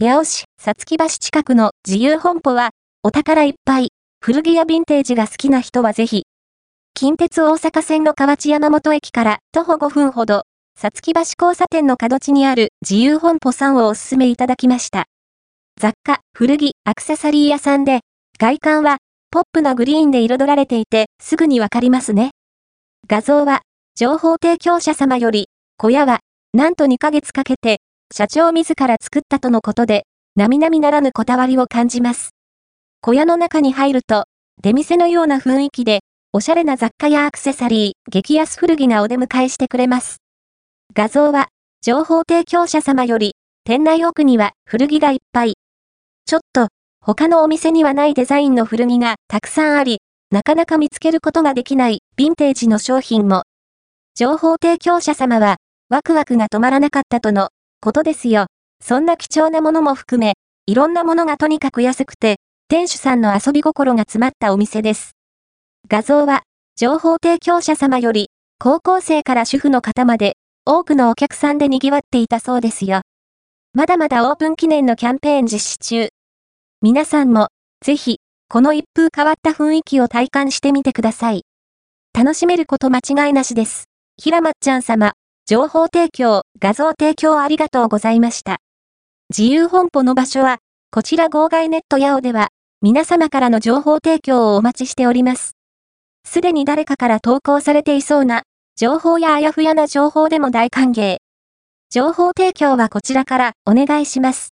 八尾市、さつき橋近くの自由本舗は、お宝いっぱい、古着やヴィンテージが好きな人はぜひ。近鉄大阪線の河内山本駅から徒歩5分ほど、さつき橋交差点の角地にある自由本舗さんをお勧めいただきました。雑貨、古着、アクセサリー屋さんで、外観はポップなグリーンで彩られていてすぐにわかりますね。画像は、情報提供者様より、小屋は、なんと2ヶ月かけて、社長自ら作ったとのことで、並々ならぬこだわりを感じます。小屋の中に入ると、出店のような雰囲気で、おしゃれな雑貨やアクセサリー、激安古着がお出迎えしてくれます。画像は、情報提供者様より、店内奥には古着がいっぱい。ちょっと、他のお店にはないデザインの古着がたくさんあり、なかなか見つけることができないヴィンテージの商品も。情報提供者様は、ワクワクが止まらなかったとのことですよ。そんな貴重なものも含め、いろんなものがとにかく安くて、店主さんの遊び心が詰まったお店です。画像は、情報提供者様より、高校生から主婦の方まで、多くのお客さんで賑わっていたそうですよ。まだまだオープン記念のキャンペーン実施中。皆さんも、ぜひ、この一風変わった雰囲気を体感してみてください。楽しめること間違いなしです。ひらまっちゃん様。情報提供、画像提供ありがとうございました。自由本舗の場所は、こちら号外ネットヤオでは、皆様からの情報提供をお待ちしております。すでに誰かから投稿されていそうな、情報やあやふやな情報でも大歓迎。情報提供はこちらからお願いします。